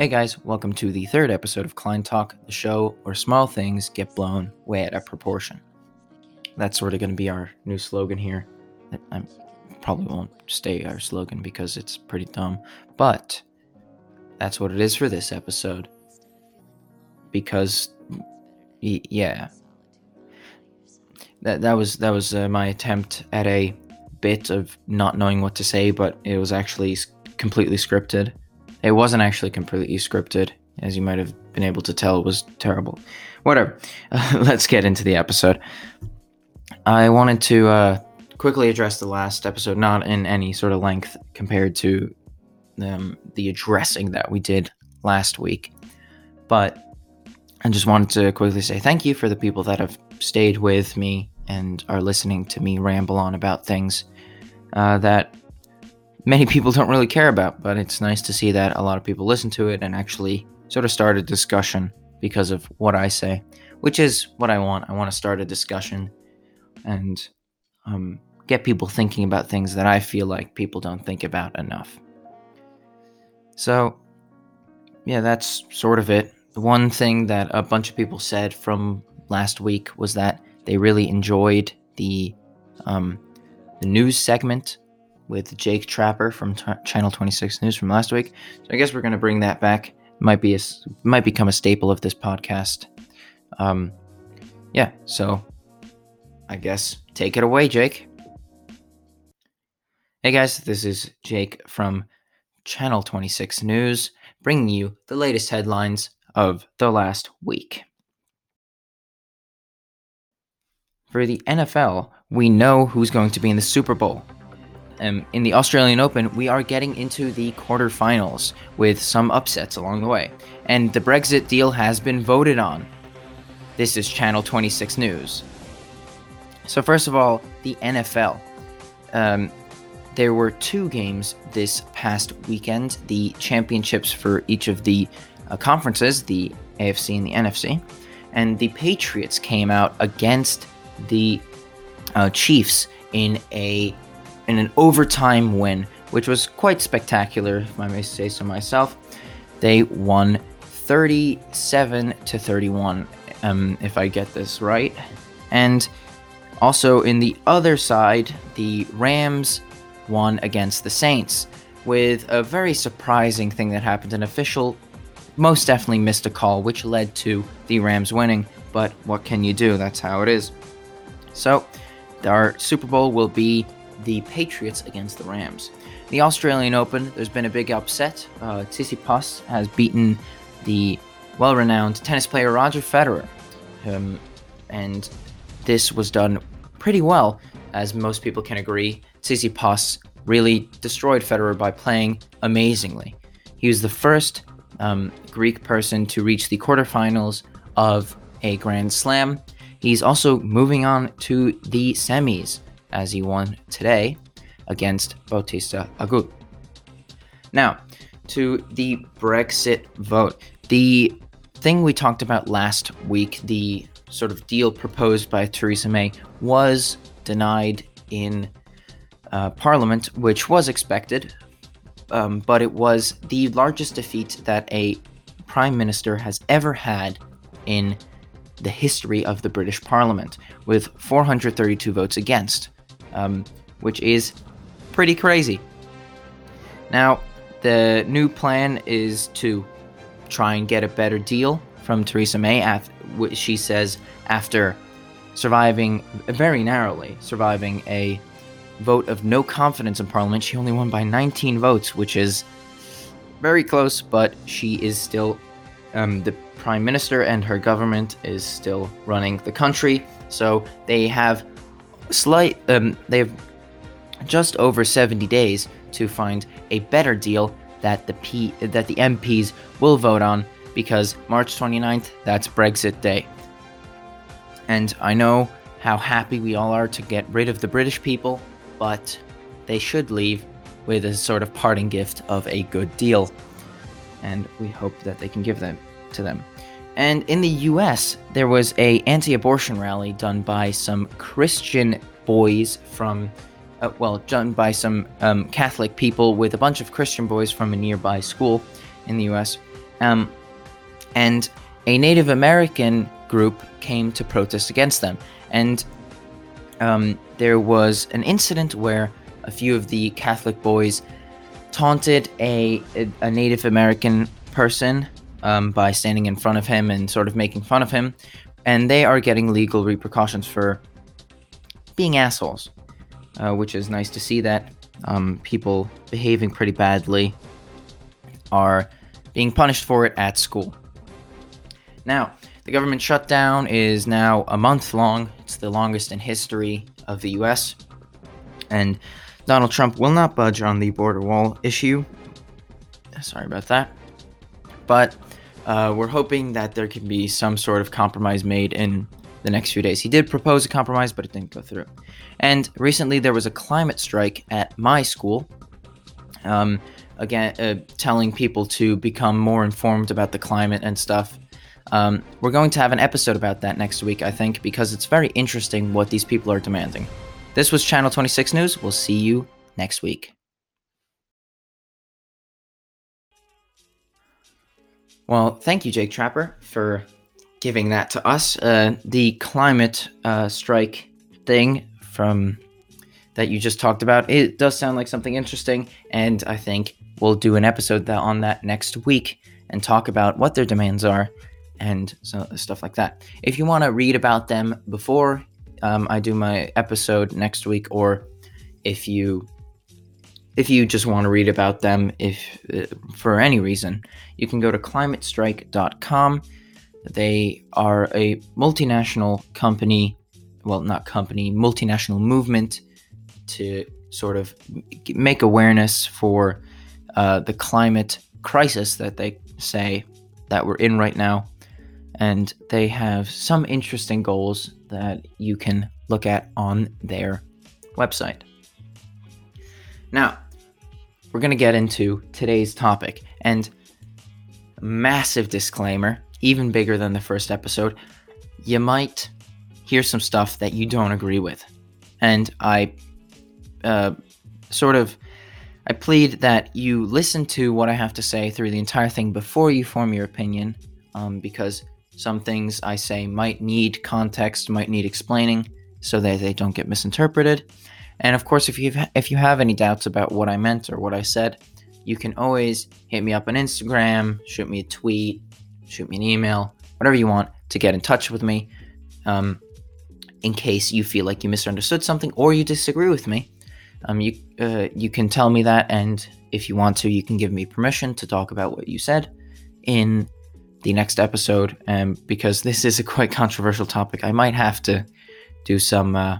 Hey guys, welcome to the third episode of Klein Talk, the show where small things get blown way out of proportion. That's sort of going to be our new slogan here. I probably won't stay our slogan because it's pretty dumb, but that's what it is for this episode. Because, yeah, that that was that was uh, my attempt at a bit of not knowing what to say, but it was actually completely scripted. It wasn't actually completely scripted, as you might have been able to tell. It was terrible. Whatever. Uh, let's get into the episode. I wanted to uh, quickly address the last episode, not in any sort of length compared to um, the addressing that we did last week, but I just wanted to quickly say thank you for the people that have stayed with me and are listening to me ramble on about things uh, that many people don't really care about. But it's nice to see that a lot of people listen to it and actually sort of start a discussion because of what I say, which is what I want. I want to start a discussion and um, get people thinking about things that I feel like people don't think about enough. So, yeah, that's sort of it. The one thing that a bunch of people said from last week was that they really enjoyed the um, the news segment with Jake Trapper from t- Channel 26 News from last week. So I guess we're going to bring that back. Might be a, might become a staple of this podcast. Um, yeah. So I guess take it away, Jake. Hey guys, this is Jake from Channel 26 News, bringing you the latest headlines of the last week. For the NFL, we know who's going to be in the Super Bowl. Um, in the Australian Open, we are getting into the quarterfinals with some upsets along the way. And the Brexit deal has been voted on. This is Channel 26 News. So, first of all, the NFL. Um, there were two games this past weekend the championships for each of the uh, conferences, the AFC and the NFC. And the Patriots came out against the uh, Chiefs in a in an overtime win, which was quite spectacular, if I may say so myself. They won 37 to 31, um, if I get this right. And also in the other side, the Rams won against the Saints with a very surprising thing that happened. An official most definitely missed a call, which led to the Rams winning. But what can you do? That's how it is. So, our Super Bowl will be the Patriots against the Rams. The Australian Open, there's been a big upset. Uh, Tsitsipas has beaten the well-renowned tennis player Roger Federer, um, and this was done pretty well, as most people can agree. Tsitsipas really destroyed Federer by playing amazingly. He was the first um, Greek person to reach the quarterfinals of a Grand Slam. He's also moving on to the semis as he won today against Bautista Agut. Now, to the Brexit vote. The thing we talked about last week, the sort of deal proposed by Theresa May, was denied in uh, Parliament, which was expected um, but it was the largest defeat that a prime minister has ever had in the history of the British Parliament, with 432 votes against, um, which is pretty crazy. Now, the new plan is to try and get a better deal from Theresa May. She says after surviving very narrowly, surviving a vote of no confidence in Parliament. She only won by 19 votes, which is very close, but she is still um, the prime minister and her government is still running the country. So they have slight, um, they have just over 70 days to find a better deal that the P that the MPs will vote on because March 29th that's Brexit day. And I know how happy we all are to get rid of the British people, but they should leave with a sort of parting gift of a good deal. And we hope that they can give them to them. And in the US, there was a anti-abortion rally done by some Christian boys from uh, well, done by some um, Catholic people with a bunch of Christian boys from a nearby school in the US. Um, and a Native American group came to protest against them. And um, there was an incident where a few of the Catholic boys taunted a, a Native American person um, by standing in front of him and sort of making fun of him. And they are getting legal repercussions for being assholes, uh, which is nice to see that um, people behaving pretty badly are being punished for it at school. Now, the government shutdown is now a month long. It's the longest in history of the US. And Donald Trump will not budge on the border wall issue. Sorry about that. But uh, we're hoping that there can be some sort of compromise made in the next few days. He did propose a compromise, but it didn't go through. And recently there was a climate strike at my school. Um, again, uh, telling people to become more informed about the climate and stuff. Um, we're going to have an episode about that next week, I think, because it's very interesting what these people are demanding. This was Channel 26 News. We'll see you next week. Well, thank you, Jake Trapper, for giving that to us. Uh, the climate uh, strike thing from that you just talked about, it does sound like something interesting, and I think we'll do an episode that, on that next week and talk about what their demands are and so, stuff like that. If you want to read about them before um, I do my episode next week, or if you if you just want to read about them, if uh, for any reason, you can go to climatestrike.com. They are a multinational company, well, not company, multinational movement to sort of make awareness for uh, the climate crisis that they say that we're in right now. And they have some interesting goals that you can look at on their website. Now, we're going to get into today's topic. And massive disclaimer, even bigger than the first episode, you might hear some stuff that you don't agree with. And I uh, sort of I plead that you listen to what I have to say through the entire thing before you form your opinion, um, because some things I say might need context, might need explaining, so that they don't get misinterpreted. And of course, if you if you have any doubts about what I meant or what I said, you can always hit me up on Instagram, shoot me a tweet, shoot me an email, whatever you want to get in touch with me. Um, in case you feel like you misunderstood something or you disagree with me, um, you uh, you can tell me that, and if you want to, you can give me permission to talk about what you said in the next episode. Um, because this is a quite controversial topic, I might have to do some uh,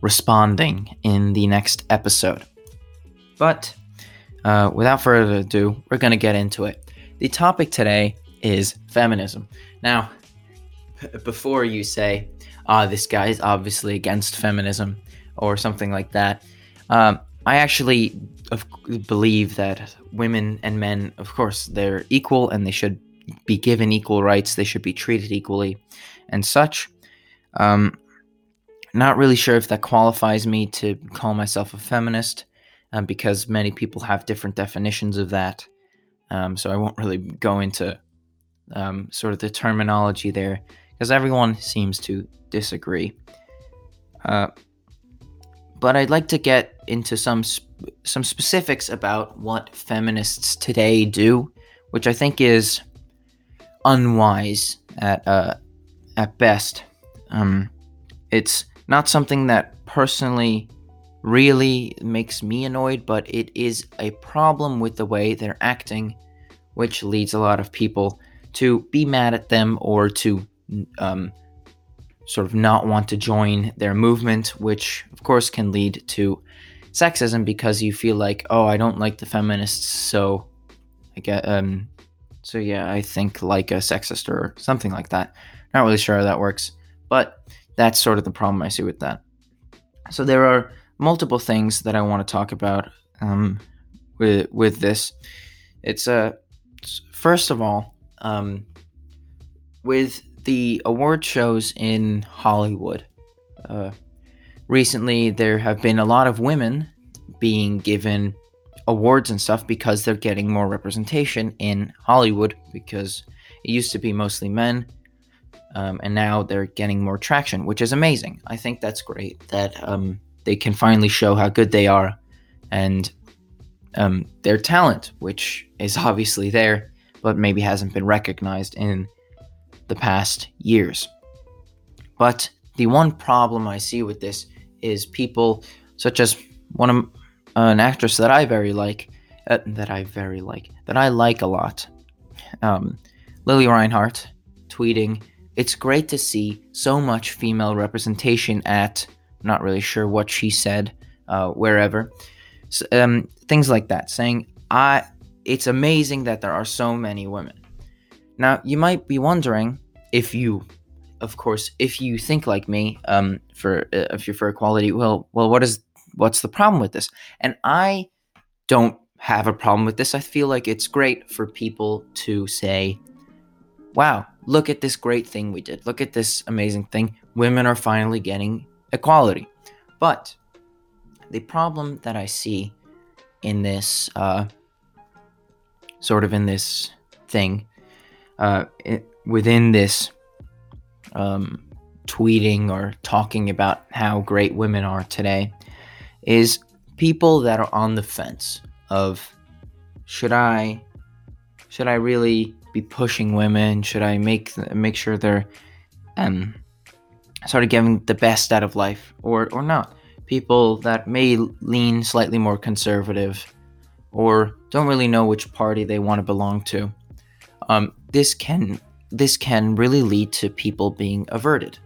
responding in the next episode. But uh, without further ado, we're going to get into it. The topic today is feminism. Now, before you say, ah, oh, this guy is obviously against feminism or something like that, um, I actually believe that women and men, of course, they're equal and they should be given equal rights. They should be treated equally and such. Um, not really sure if that qualifies me to call myself a feminist, um, because many people have different definitions of that. Um, so I won't really go into um, sort of the terminology there, because everyone seems to disagree. Uh, but I'd like to get into some sp- some specifics about what feminists today do, which I think is unwise at uh, at best. Um, it's not something that personally really makes me annoyed, but it is a problem with the way they're acting, which leads a lot of people to be mad at them or to um, sort of not want to join their movement, which of course can lead to sexism because you feel like, oh, I don't like the feminists, so I get um, so yeah, I think like a sexist or something like that. Not really sure how that works, but that's sort of the problem I see with that. So there are multiple things that I want to talk about um, with with this. It's a uh, first of all um, with the award shows in Hollywood. Uh, recently, there have been a lot of women being given awards and stuff because they're getting more representation in Hollywood because it used to be mostly men. Um, and now they're getting more traction, which is amazing. I think that's great that um, they can finally show how good they are and um, their talent, which is obviously there, but maybe hasn't been recognized in the past years. But the one problem I see with this is people such as one of uh, an actress that I very like, uh, that I very like, that I like a lot, um, Lili Reinhart, tweeting, "It's great to see so much female representation at." Not really sure what she said, uh, wherever, so, um, things like that, saying, "I." It's amazing that there are so many women. Now, you might be wondering if you of course, if you think like me, um, for uh, if you're for equality, well, well, what is what's the problem with this? And I don't have a problem with this. I feel like it's great for people to say, "Wow, look at this great thing we did. Look at this amazing thing. Women are finally getting equality." But the problem that I see in this, uh, sort of in this thing, uh, it, within this um, tweeting or talking about how great women are today is people that are on the fence of should I should I really be pushing women? Should I make make sure they're um sort of giving the best out of life or or not? People that may lean slightly more conservative or don't really know which party they want to belong to. Um, this can this can really lead to people being averted.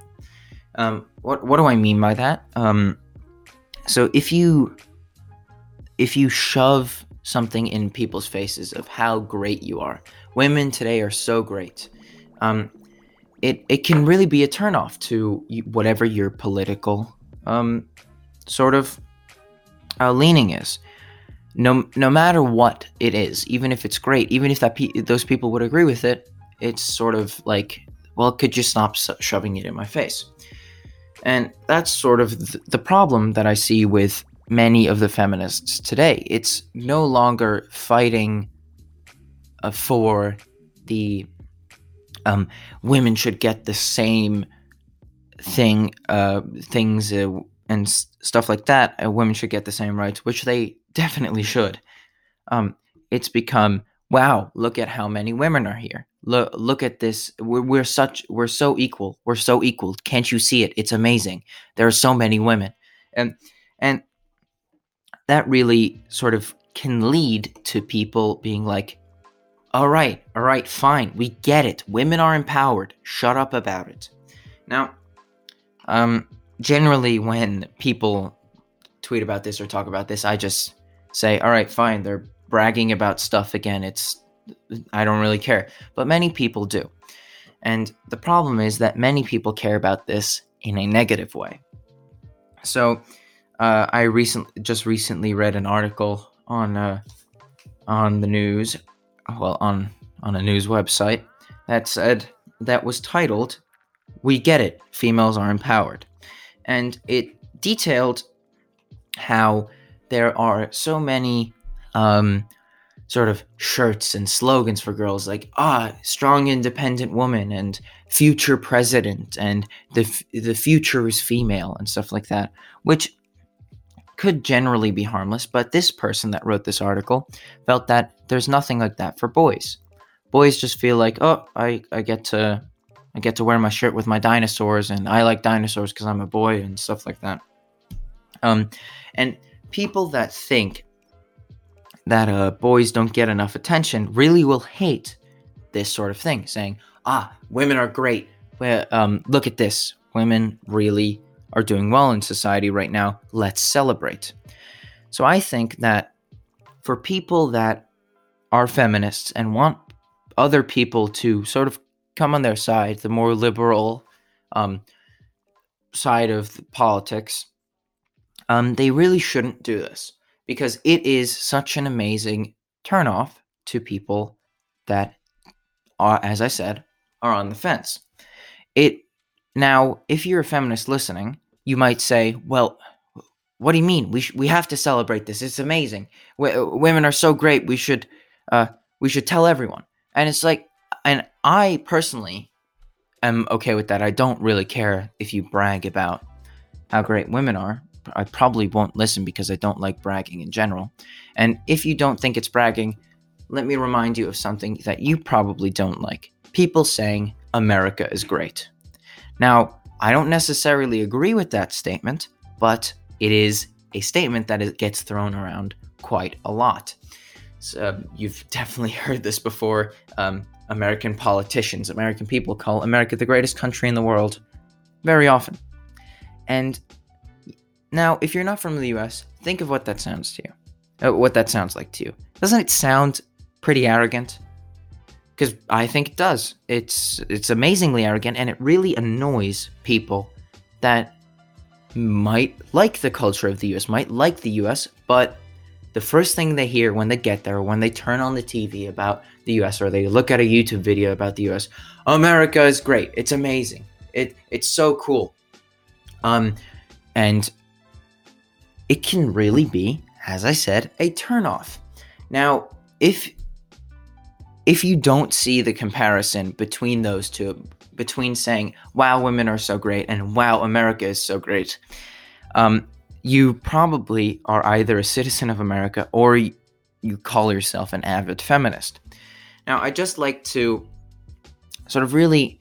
Um, what what do I mean by that? Um, so if you if you shove something in people's faces of how great you are, women today are so great. Um, it it can really be a turnoff to whatever your political um, sort of uh, leaning is. No no matter what it is, even if it's great, even if that pe- those people would agree with it, it's sort of like, well, could you stop shoving it in my face? And that's sort of th- the problem that I see with many of the feminists today. It's no longer fighting uh, for the um, women should get the same thing, uh, things, uh, and s- stuff like that. Uh, women should get the same rights, which they definitely should. Um, it's become wow, look at how many women are here. Look, look at this. We're, we're such, we're so equal. We're so equal. Can't you see it? It's amazing. There are so many women, and and that really sort of can lead to people being like, all right, all right, fine, we get it. Women are empowered. Shut up about it. Now, um, generally when people tweet about this or talk about this, I just say, all right, fine, they're bragging about stuff again. It's I don't really care, but many people do. And the problem is that many people care about this in a negative way. So, uh, I recently just recently read an article on uh, on the news, well on on a news website that said that was titled "We Get It: Females Are Empowered," and it detailed how there are so many um, sort of shirts and slogans for girls like ah strong independent woman and future president and the f- the future is female and stuff like that which could generally be harmless but this person that wrote this article felt that there's nothing like that for boys boys just feel like oh i i get to i get to wear my shirt with my dinosaurs and i like dinosaurs because i'm a boy and stuff like that um and people that think that uh, boys don't get enough attention really will hate this sort of thing, saying, ah, women are great. Well, um, look at this. Women really are doing well in society right now. Let's celebrate. So I think that for people that are feminists and want other people to sort of come on their side, the more liberal um, side of politics, um, they really shouldn't do this because it is such an amazing turnoff to people that are, as I said, are on the fence. It now, if you're a feminist listening, you might say, well, what do you mean? We sh- we have to celebrate this. It's amazing. Women are so great. We should uh we should tell everyone. And it's like and I personally am okay with that. I don't really care if you brag about how great women are. I probably won't listen because I don't like bragging in general. And if you don't think it's bragging, let me remind you of something that you probably don't like. People saying America is great. Now, I don't necessarily agree with that statement, but it is a statement that it gets thrown around quite a lot. So, you've definitely heard this before. Um, American politicians, American people call America the greatest country in the world very often. And now, if you're not from the US, think of what that sounds to you. Uh, what that sounds like to you. Doesn't it sound pretty arrogant? Because I think it does. It's it's amazingly arrogant, and it really annoys people that might like the culture of the US, might like the US, but the first thing they hear when they get there, when they turn on the TV about the US or they look at a YouTube video about the US, America is great. It's amazing. It it's so cool. Um and it can really be, as I said, a turnoff. Now, if if you don't see the comparison between those two, between saying "Wow, women are so great" and "Wow, America is so great," um, you probably are either a citizen of America or you call yourself an avid feminist. Now, I just like to sort of really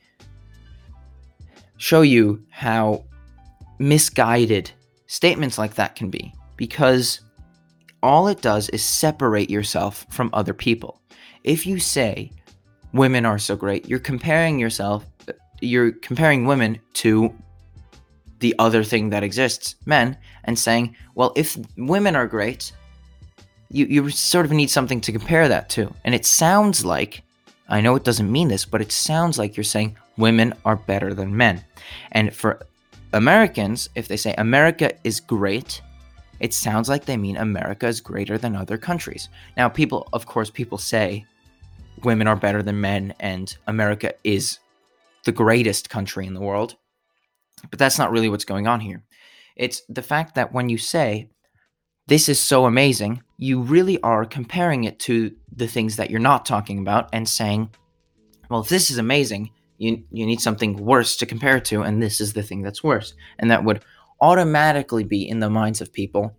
show you how misguided statements like that can be because all it does is separate yourself from other people. If you say women are so great, you're comparing yourself, you're comparing women to the other thing that exists, men, and saying, well, if women are great, you, you sort of need something to compare that to. And it sounds like, I know it doesn't mean this, but it sounds like you're saying women are better than men. And for Americans, if they say America is great, it sounds like they mean America is greater than other countries. Now, people, of course, people say women are better than men and America is the greatest country in the world. But that's not really what's going on here. It's the fact that when you say, this is so amazing, you really are comparing it to the things that you're not talking about and saying, well, if this is amazing, you, you need something worse to compare it to, and this is the thing that's worse. And that would automatically be in the minds of people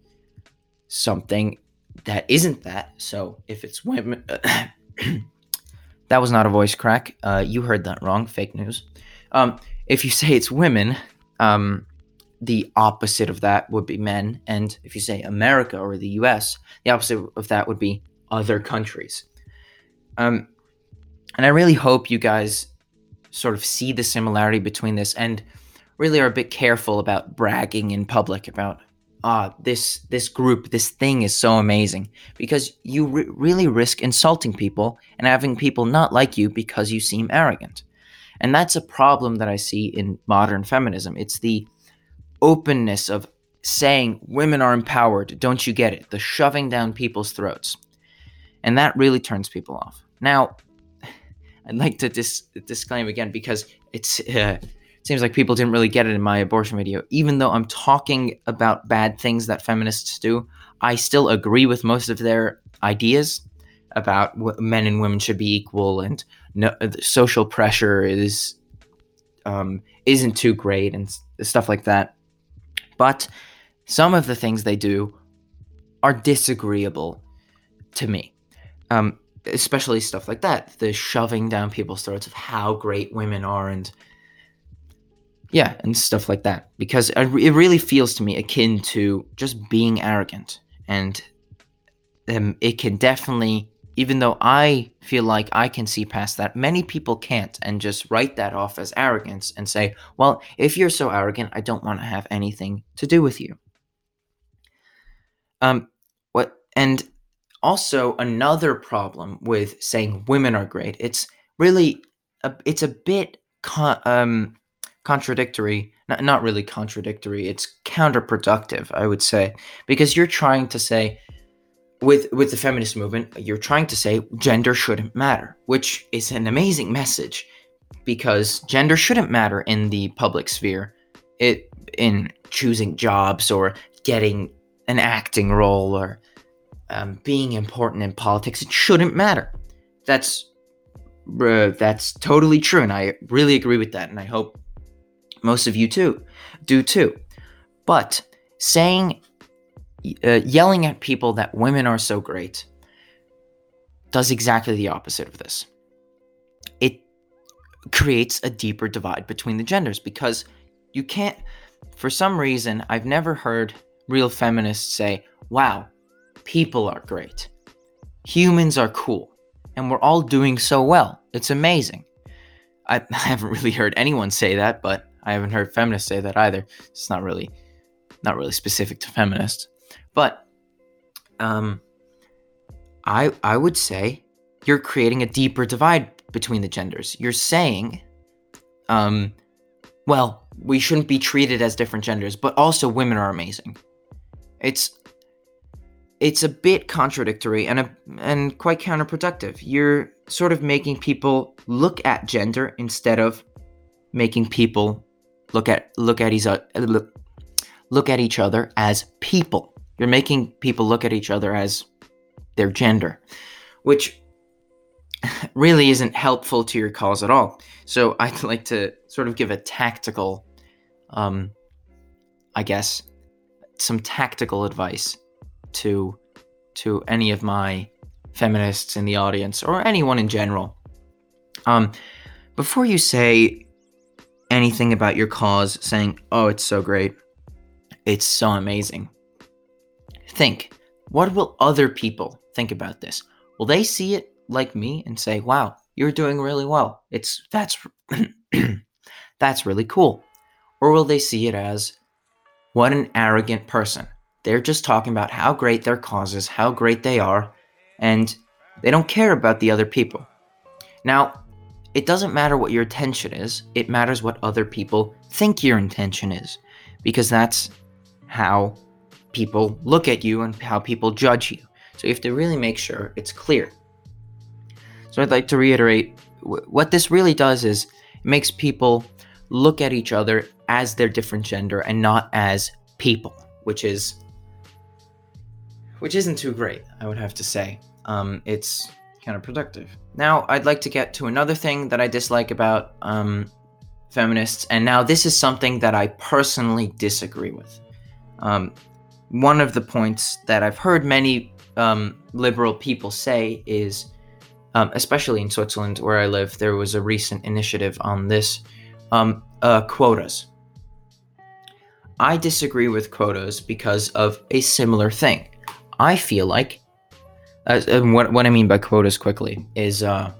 something that isn't that. So if it's women, that was not a voice crack. Uh, you heard that wrong. Fake news. Um, if you say it's women, um, the opposite of that would be men. And if you say America or the US, the opposite of that would be other countries. Um, and I really hope you guys sort of see the similarity between this and really are a bit careful about bragging in public about ah this this group this thing is so amazing because you re- really risk insulting people and having people not like you because you seem arrogant and that's a problem that I see in modern feminism. It's the openness of saying women are empowered. Don't you get it? The shoving down people's throats. And that really turns people off. Now, I'd like to dis- disclaim again because it's uh, seems like people didn't really get it in my abortion video. Even though I'm talking about bad things that feminists do, I still agree with most of their ideas about what men and women should be equal and no, social pressure is um, isn't too great and stuff like that. But some of the things they do are disagreeable to me, um, especially stuff like that, the shoving down people's throats of how great women are and yeah, and stuff like that. Because it really feels to me akin to just being arrogant, and um, it can definitely even though I feel like I can see past that, many people can't and just write that off as arrogance and say, well, if you're so arrogant, I don't want to have anything to do with you. Um, what, and also another problem with saying women are great, it's really, a, it's a bit um, contradictory, not, not really contradictory, it's counterproductive, I would say, because you're trying to say, with with the feminist movement, you're trying to say gender shouldn't matter, which is an amazing message because gender shouldn't matter in the public sphere. It in choosing jobs or getting an acting role or um, being important in politics. It shouldn't matter. That's uh, that's totally true, and I really agree with that. And I hope most of you too do too. But saying, uh, yelling at people that women are so great does exactly the opposite of this. It creates a deeper divide between the genders because you can't, for some reason, I've never heard real feminists say, wow, people are great. Humans are cool. And we're all doing so well. It's amazing. I, I haven't really heard anyone say that, but I haven't heard feminists say that either. It's not really not really specific to feminists. But um I I would say you're creating a deeper divide between the genders. You're saying um well, we shouldn't be treated as different genders, but also women are amazing. It's it's a bit contradictory and a, and quite counterproductive. You're sort of making people look at gender instead of making people look at look at each other look at each other as people. You're making people look at each other as their gender, which really isn't helpful to your cause at all. So I'd like to sort of give a tactical, um, I guess, some tactical advice to to any of my feminists in the audience or anyone in general. Um, before you say anything about your cause, saying, "Oh, it's so great," it's so amazing. Think, what will other people think about this? Will they see it like me and say, "Wow, you're doing really well. It's that's that's really cool." Or will they see it as what an arrogant person. They're just talking about how great their cause is, how great they are, and they don't care about the other people. Now, it doesn't matter what your intention is, it matters what other people think your intention is, because that's how people look at you and how people judge you. So you have to really make sure it's clear. So I'd like to reiterate what this really does is it makes people look at each other as their different gender and not as people, which is which isn't too great, I would have to say. Um, it's counterproductive. Now, I'd like to get to another thing that I dislike about um, feminists, and now this is something that I personally disagree with. Um, one of the points that I've heard many um, liberal people say is, um, especially in Switzerland where I live, there was a recent initiative on this um, uh, quotas. I disagree with quotas because of a similar thing. I feel like, uh, and what what I mean by quotas quickly is uh,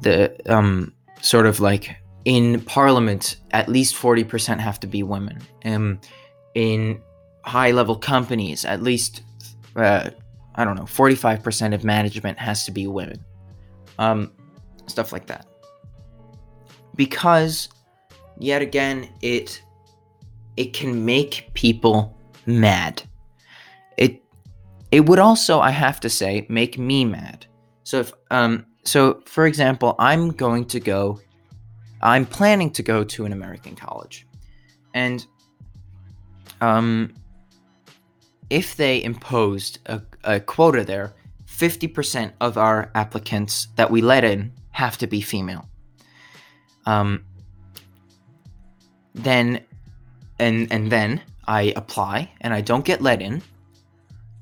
the um sort of like in Parliament, at least forty percent have to be women. Um, in high level companies, at least uh, I don't know, forty five percent of management has to be women. Um, stuff like that. Because yet again, it it can make people mad. It would also, I have to say, make me mad. So if um so for example, I'm going to go I'm planning to go to an American college. And um if they imposed a, a quota there, 50% of our applicants that we let in have to be female. Um, then and and then I apply and I don't get let in.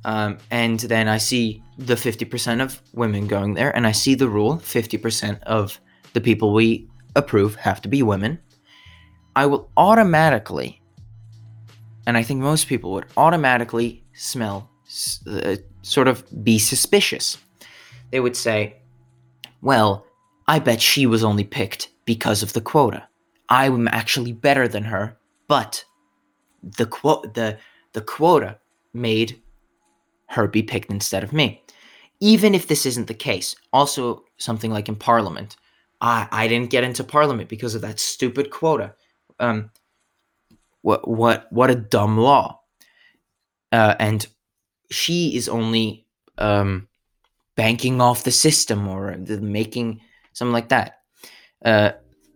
Um, and then I see the 50% of women going there, and I see the rule 50% of the people we approve have to be women. I will automatically, and I think most people would automatically smell, uh, sort of be suspicious. They would say, well, I bet she was only picked because of the quota. I'm actually better than her, but the quote the the quota made her be picked instead of me. Even if this isn't the case, also something like in Parliament, I I didn't get into Parliament because of that stupid quota. Um, what what what a dumb law. Uh, and she is only um, banking off the system or the, making something like that. Uh,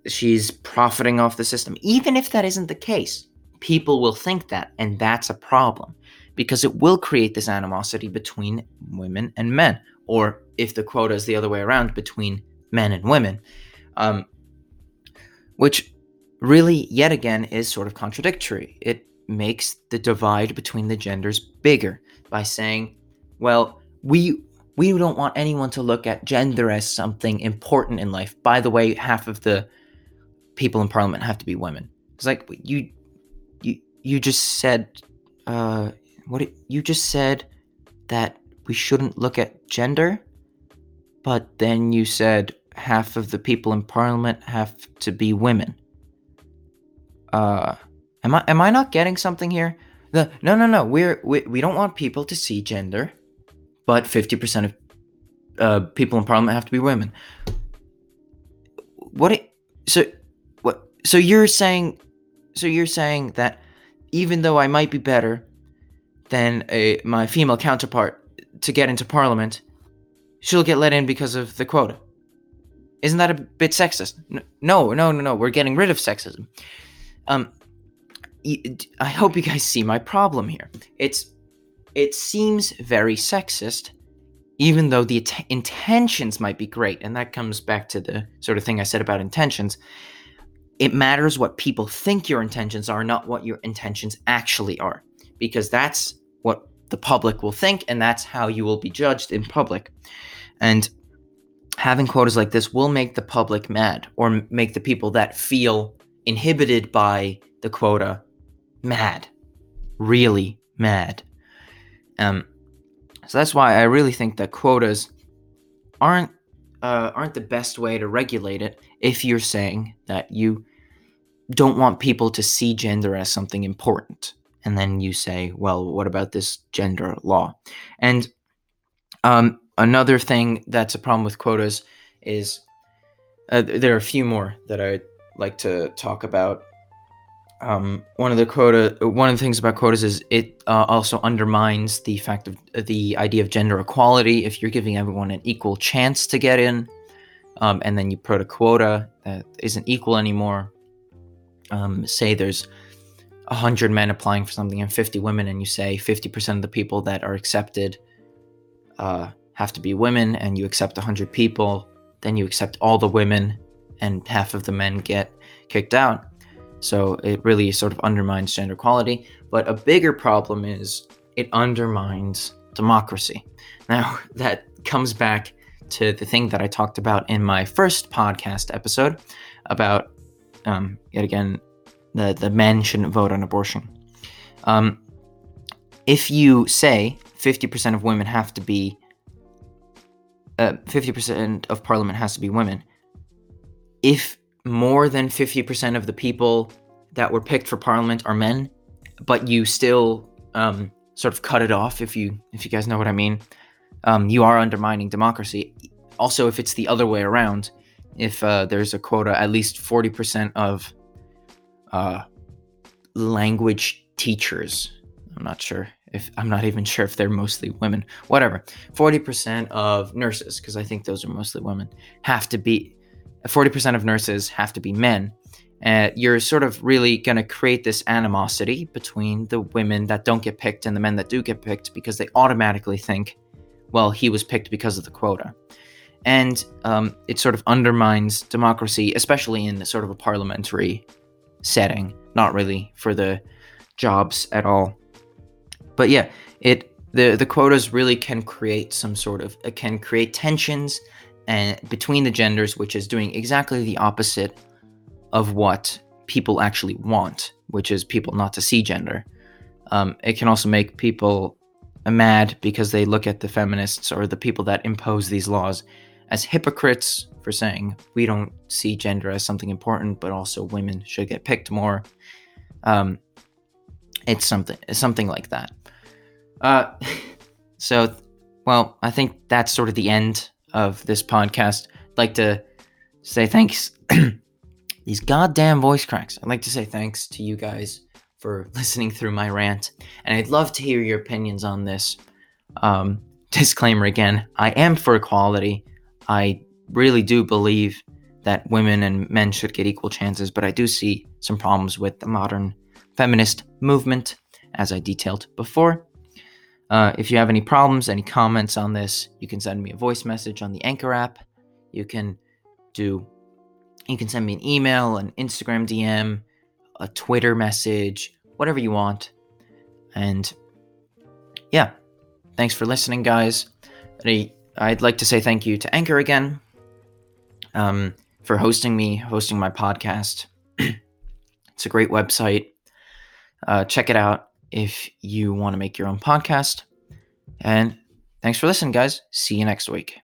she's profiting off the system. Even if that isn't the case, people will think that, and that's a problem because it will create this animosity between women and men, or if the quota is the other way around, between men and women, um, which really, yet again, is sort of contradictory. It makes the divide between the genders bigger by saying, well, we we don't want anyone to look at gender as something important in life. By the way, half of the people in parliament have to be women. It's like you you you just said uh what you just said that we shouldn't look at gender, but then you said half of the people in parliament have to be women. Uh am I am I not getting something here? The, no no no, we're we, we don't want people to see gender, but 50% of uh, people in parliament have to be women. What it, so what so you're saying so you're saying that even though I might be better than a my female counterpart to get into parliament, she'll get let in because of the quota. Isn't that a bit sexist? No, no, no, no. We're getting rid of sexism. Um, I hope you guys see my problem here. It's it seems very sexist, even though the intentions might be great, and that comes back to the sort of thing I said about intentions. It matters what people think your intentions are, not what your intentions actually are, because that's what the public will think, and that's how you will be judged in public. And having quotas like this will make the public mad, or make the people that feel inhibited by the quota mad, really mad. Um, so that's why I really think that quotas aren't uh, aren't the best way to regulate it. If you're saying that you don't want people to see gender as something important, and then you say, well, what about this gender law? And um, another thing that's a problem with quotas is uh, there are a few more that I'd like to talk about um, one of the quota one of the things about quotas is it uh, also undermines the fact of the idea of gender equality if you're giving everyone an equal chance to get in um, and then you put a quota that isn't equal anymore um, say there's 100 men applying for something and 50 women and you say 50% of the people that are accepted uh, have to be women and you accept 100 people then you accept all the women and half of the men get kicked out so it really sort of undermines gender equality. But a bigger problem is it undermines democracy. Now, that comes back to the thing that I talked about in my first podcast episode about, um, yet again, the, the men shouldn't vote on abortion. Um, if you say 50% of women have to be, uh, 50% of parliament has to be women, if more than 50% of the people that were picked for parliament are men, but you still um, sort of cut it off if you if you guys know what I mean. Um, you are undermining democracy. Also, if it's the other way around, if uh, there's a quota, at least 40% of uh, language teachers. I'm not sure if I'm not even sure if they're mostly women. Whatever. 40% of nurses, because I think those are mostly women, have to be 40% of nurses have to be men. Uh, you're sort of really going to create this animosity between the women that don't get picked and the men that do get picked because they automatically think, well, he was picked because of the quota. And um, it sort of undermines democracy, especially in the sort of a parliamentary setting, not really for the jobs at all. But yeah, it the the quotas really can create some sort of it can create tensions and between the genders, which is doing exactly the opposite of what people actually want, which is people not to see gender. Um, it can also make people mad because they look at the feminists or the people that impose these laws as hypocrites for saying we don't see gender as something important, but also women should get picked more. Um, it's something something like that. Uh, so, well, I think that's sort of the end of this podcast. I'd like to say thanks. These goddamn voice cracks. I'd like to say thanks to you guys for listening through my rant, and I'd love to hear your opinions on this. Um, disclaimer again I am for equality. I really do believe that women and men should get equal chances, but I do see some problems with the modern feminist movement, as I detailed before. Uh, if you have any problems, any comments on this, you can send me a voice message on the Anchor app. You can do, you can send me an email, an Instagram DM, a Twitter message, whatever you want. And yeah, thanks for listening, guys. I'd like to say thank you to Anchor again um, for hosting me, hosting my podcast. it's a great website. Uh, check it out if you want to make your own podcast. And thanks for listening, guys. See you next week.